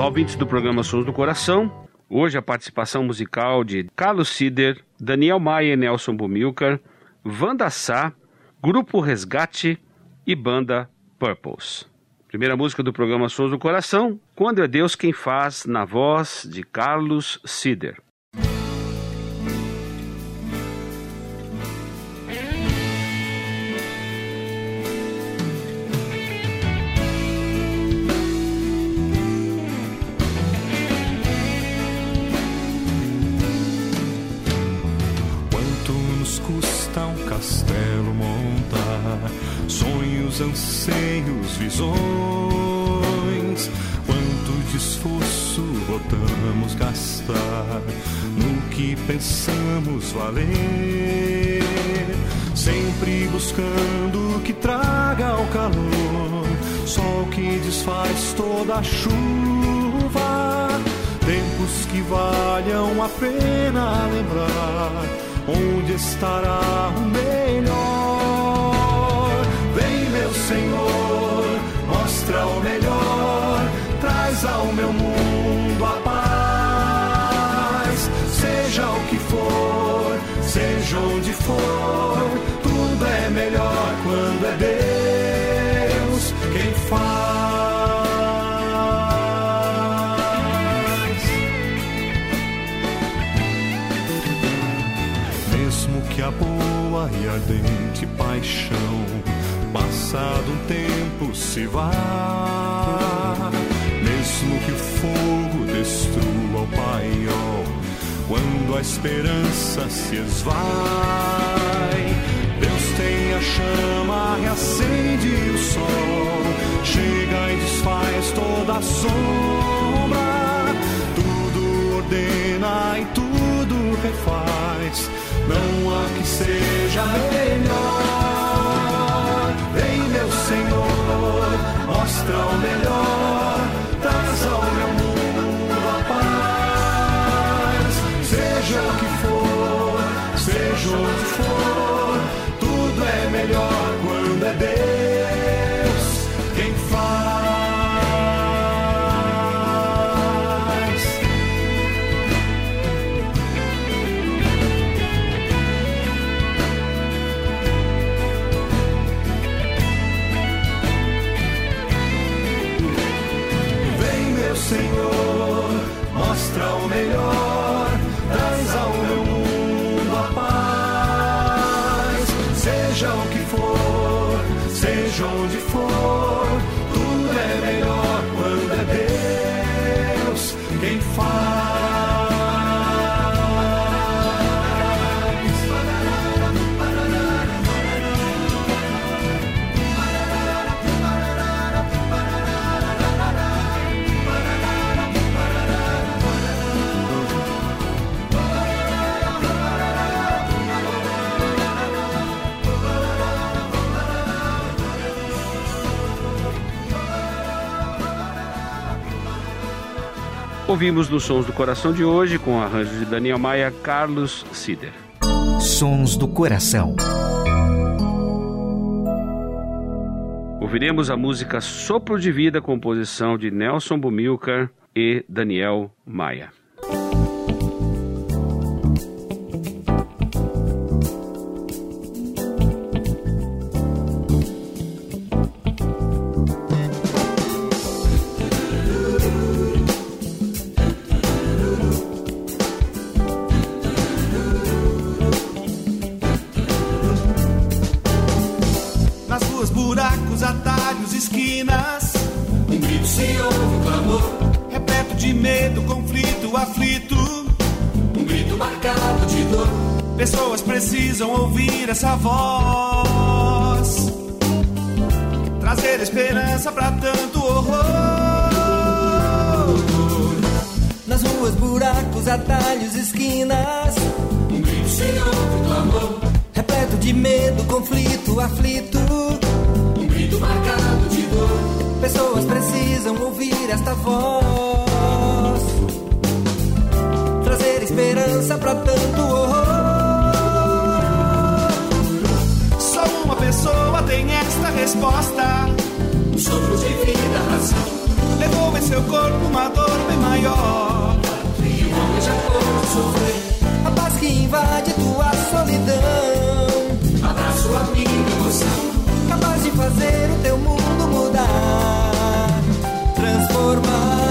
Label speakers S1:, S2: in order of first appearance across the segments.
S1: Olá, ouvintes do programa Sons do Coração. Hoje a participação musical de Carlos Sider, Daniel Maia e Nelson Bumilcar, Wanda Sá, Grupo Resgate e Banda Purples. Primeira música do programa Sons do Coração, Quando é Deus quem faz, na voz de Carlos Sider.
S2: Visões. Quanto de esforço botamos gastar no que pensamos valer? Sempre buscando o que traga o calor, sol que desfaz toda a chuva. Tempos que valham a pena lembrar onde estará o melhor. Vem, meu Senhor, mostra o melhor, traz ao meu mundo a paz. Seja o que for, seja onde for, tudo é melhor quando é Deus quem faz. Mesmo que a boa e ardente paixão, passado um tempo se vá. Mesmo que o fogo destrua o paiol, quando a esperança se esvai, Senhor, mostra o melhor,
S1: Ouvimos nos Sons do Coração de hoje, com arranjos de Daniel Maia, Carlos Sider.
S3: Sons do Coração.
S1: Ouviremos a música Sopro de Vida, composição de Nelson Bumilcar e Daniel Maia.
S4: Esperança para tanto horror.
S5: Nas ruas, buracos, atalhos, esquinas,
S4: um grito se ouve, clamor,
S5: repleto de medo, conflito, aflito,
S4: um grito marcado de dor.
S5: Pessoas precisam ouvir esta voz, trazer esperança para tanto horror.
S4: pessoa tem esta resposta.
S6: Sopro de vida, razão.
S4: Levou em seu corpo uma dor bem maior.
S6: E o homem já pôde sofrer.
S5: A paz que invade tua solidão.
S6: Abraço a minha emoção.
S5: Capaz de fazer o teu mundo mudar. Transformar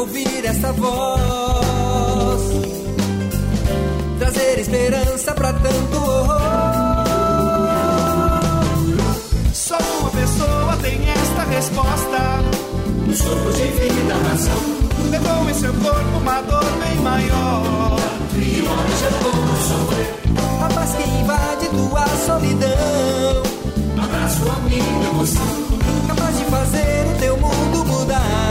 S4: ouvir
S5: essa voz, trazer esperança para tanto horror.
S4: Só uma pessoa tem esta resposta.
S6: Um sopro de vida, razão.
S4: Levou em seu corpo uma dor bem maior.
S6: E o homem já pôde sofrer.
S5: A paz que invade tua solidão.
S6: Abraço a minha emoção
S5: capaz de fazer o teu mundo mudar,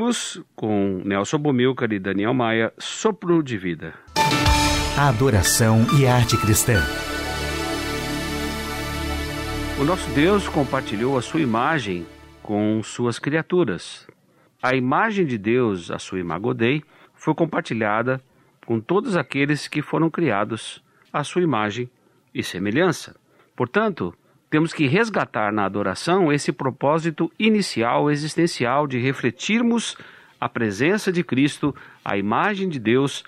S1: Ouvimos com Nelson Bumilcar e Daniel Maia, Sopro de Vida.
S3: adoração e arte cristã.
S1: O nosso Deus compartilhou a sua imagem com suas criaturas. a imagem de Deus, a sua imagodei, foi compartilhada com todos aqueles que foram criados à sua imagem e semelhança. Portanto, temos que resgatar na adoração esse propósito inicial, existencial, de refletirmos a presença de Cristo, a imagem de Deus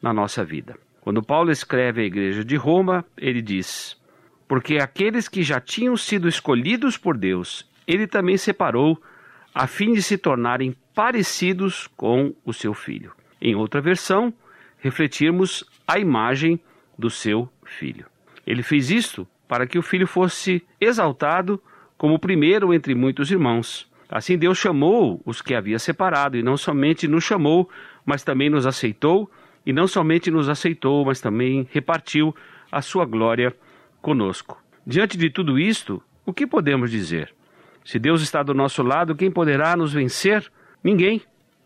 S1: na nossa vida. Quando Paulo escreve à igreja de Roma, ele diz: Porque aqueles que já tinham sido escolhidos por Deus, ele também separou, a fim de se tornarem parecidos com o seu filho. Em outra versão, refletirmos a imagem do seu filho. Ele fez isto para que o filho fosse exaltado como o primeiro entre muitos irmãos. Assim Deus chamou os que havia separado, e não somente nos chamou, mas também nos aceitou, e não somente nos aceitou, mas também repartiu a sua glória conosco. Diante de tudo isto, o que podemos dizer? Se Deus está do nosso lado, quem poderá nos vencer? Ninguém.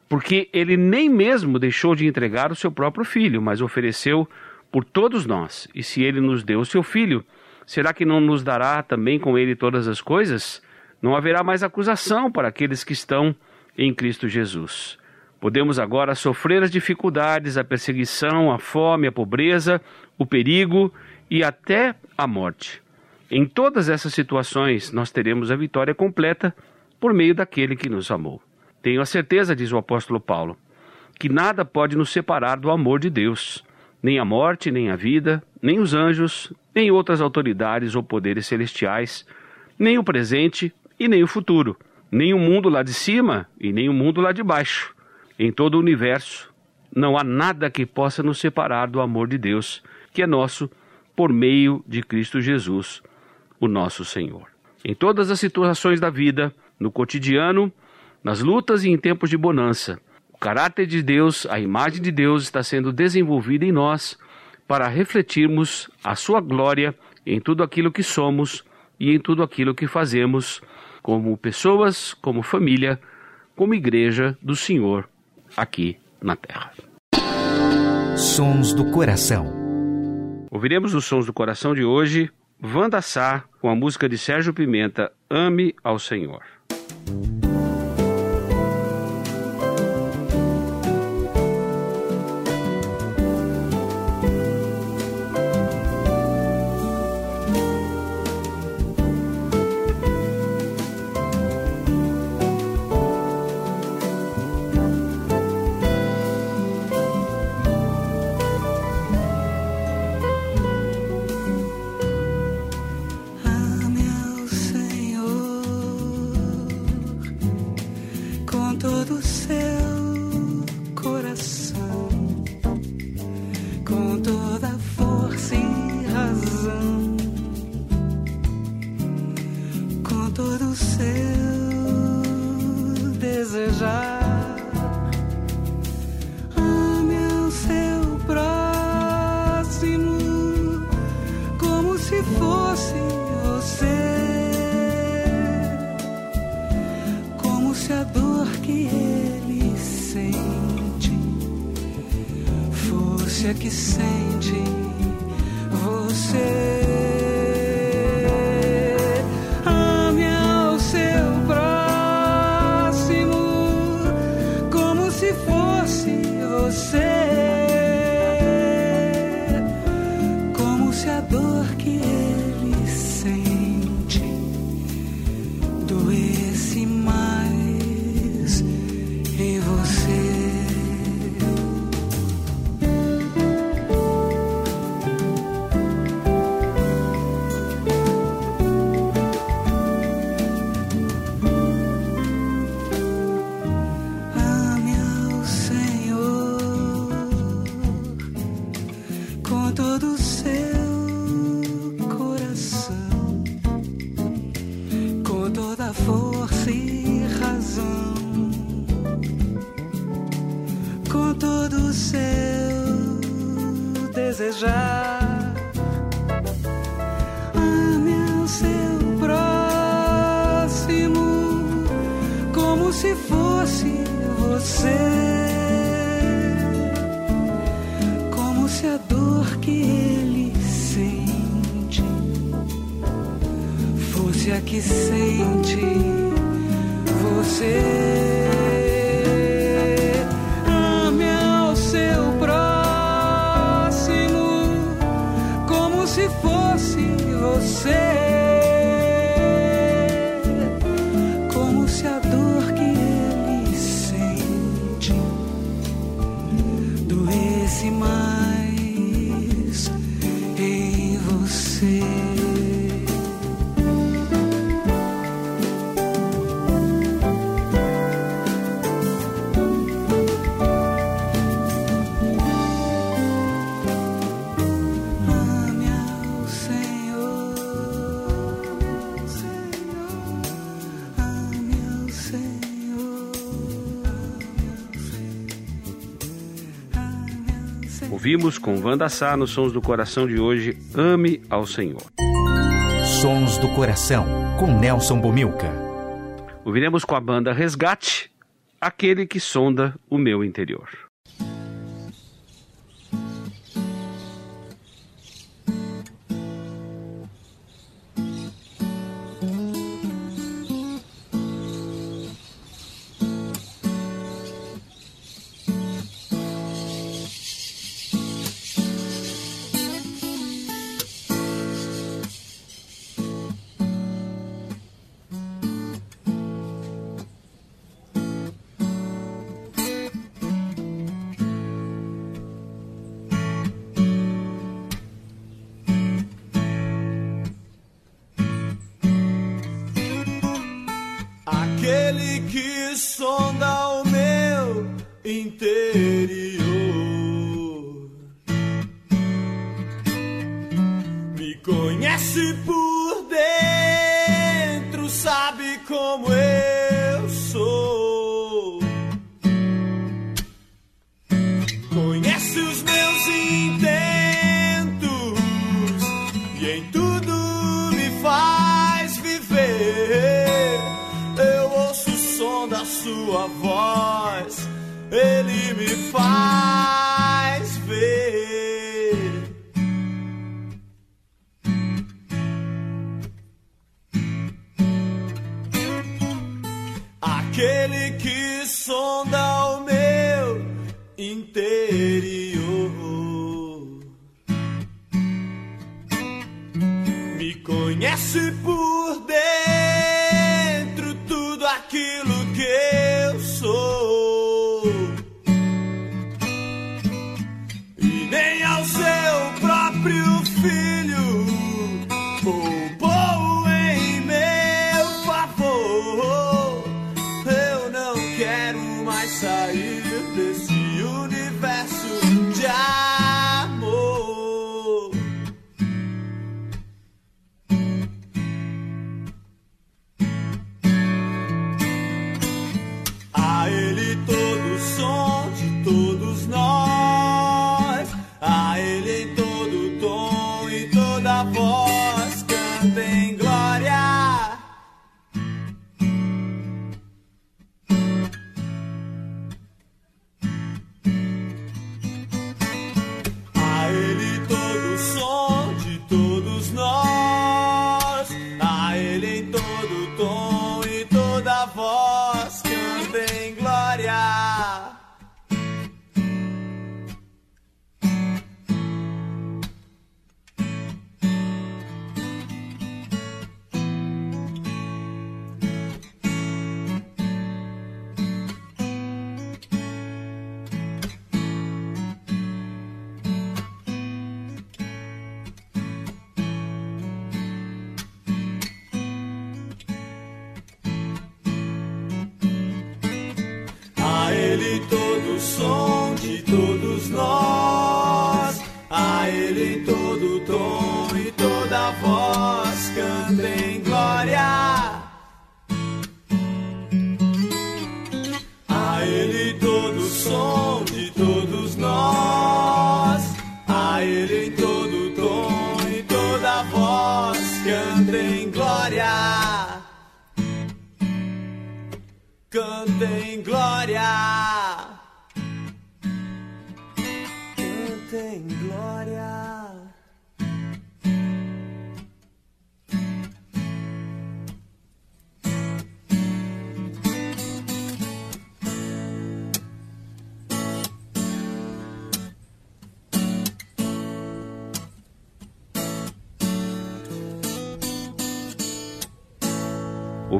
S1: Porque ele nem mesmo deixou de entregar o seu próprio filho, mas ofereceu por todos nós. E se ele nos deu o seu filho, será que não nos dará também com ele todas as coisas? Não haverá mais acusação para aqueles que estão em Cristo Jesus. Podemos agora sofrer as dificuldades, a perseguição, a fome, a pobreza, o perigo e até a morte. Em todas essas situações, nós teremos a vitória completa por meio daquele que nos amou. Tenho a certeza, diz o apóstolo Paulo, que nada pode nos separar do amor de Deus, nem a morte, nem a vida, nem os anjos, nem outras autoridades ou poderes celestiais, nem o presente e nem o futuro, nem o mundo lá de cima e nem o mundo lá de baixo. Em todo o universo, não há nada que possa nos separar do amor de Deus, que é nosso por meio de Cristo Jesus, o nosso Senhor. Em todas as situações da vida, no cotidiano, nas lutas e em tempos de bonança, o caráter de Deus, a imagem de Deus está sendo desenvolvida em nós para refletirmos a sua glória em tudo aquilo que somos e em tudo aquilo que fazemos, como pessoas, como família, como igreja do Senhor aqui na terra.
S3: Sons do Coração.
S1: Ouviremos os Sons do Coração de hoje, Vanda Sá, com a música de Sérgio Pimenta, Ame ao Senhor.
S7: Que sente você.
S1: Ouvimos com Wanda Sá nos Sons do Coração de hoje, Ame ao Senhor.
S3: Sons do Coração, com Nelson Bomilca.
S1: Ouviremos com a banda Resgate, aquele que sonda o meu interior.
S4: Sua tudo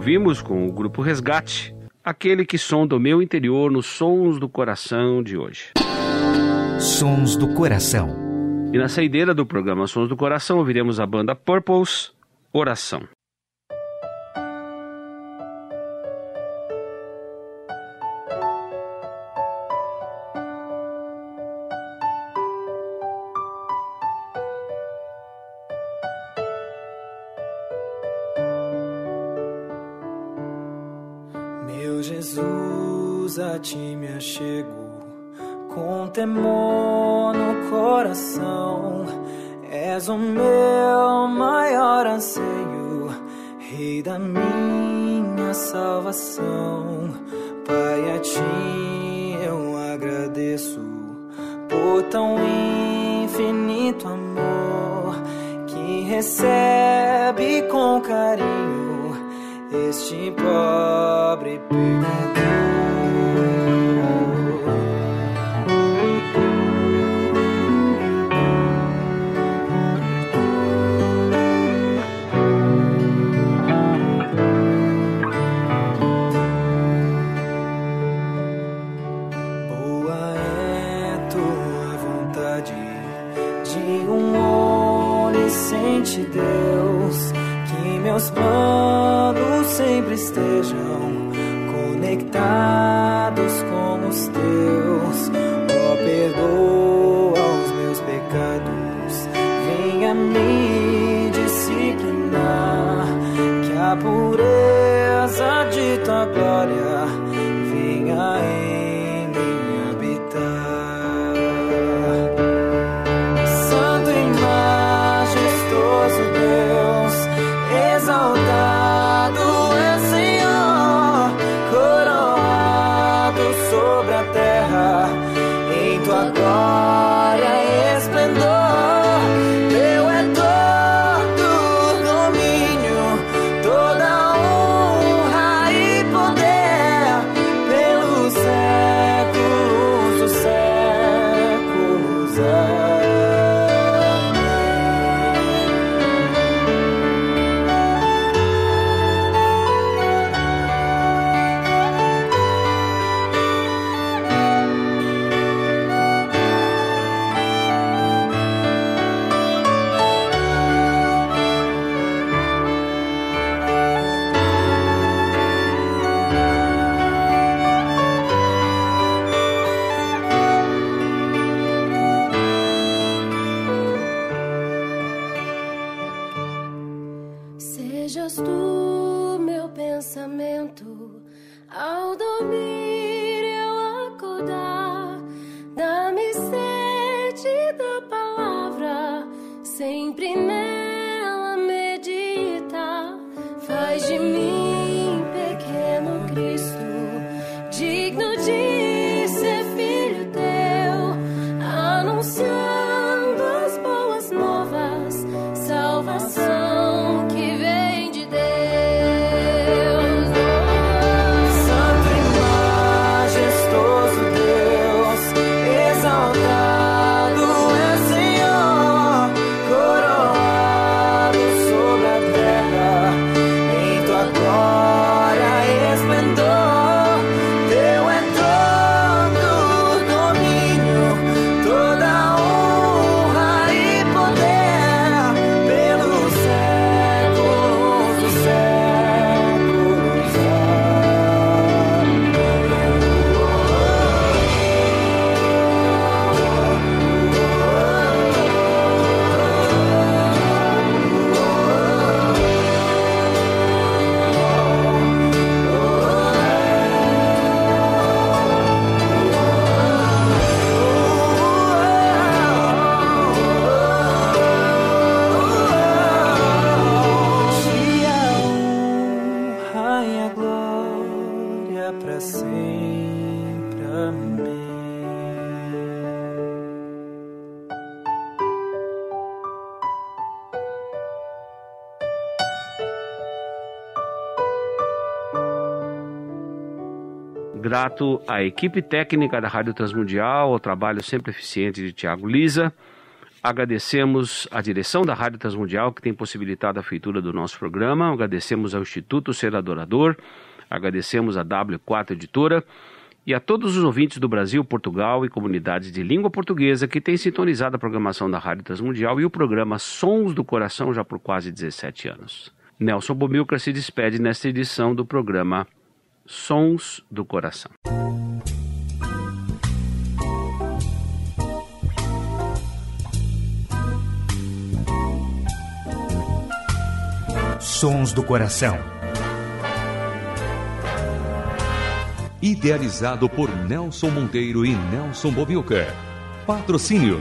S1: Ouvimos com o grupo Resgate, aquele que sonda o meu interior nos sons do coração de hoje.
S3: Sons do Coração.
S1: E na saideira do programa Sons do Coração ouviremos a banda Purples, Oração.
S8: Tão infinito amor que recebe com carinho este pobre pecador. Meus planos sempre estejam conectados com os teus. Oh, perdoa os meus pecados, venha me disciplinar, que a pureza de tua glória venha
S1: grato à equipe técnica da Rádio Transmundial, ao trabalho sempre eficiente de Tiago Lisa. Agradecemos a direção da Rádio Transmundial que tem possibilitado a feitura do nosso programa. Agradecemos ao Instituto Ser Adorador. Agradecemos à W4 Editora e a todos os ouvintes do Brasil, Portugal e comunidades de língua portuguesa que têm sintonizado a programação da Rádio Transmundial e o programa Sons do Coração já por quase 17 anos. Nelson Bomilcar se despede nesta edição do programa Sons do Coração.
S3: Sons do Coração.
S9: Idealizado por Nelson Monteiro e Nelson Bobilca. Patrocínio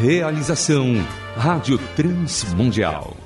S9: Realização Rádio Transmundial.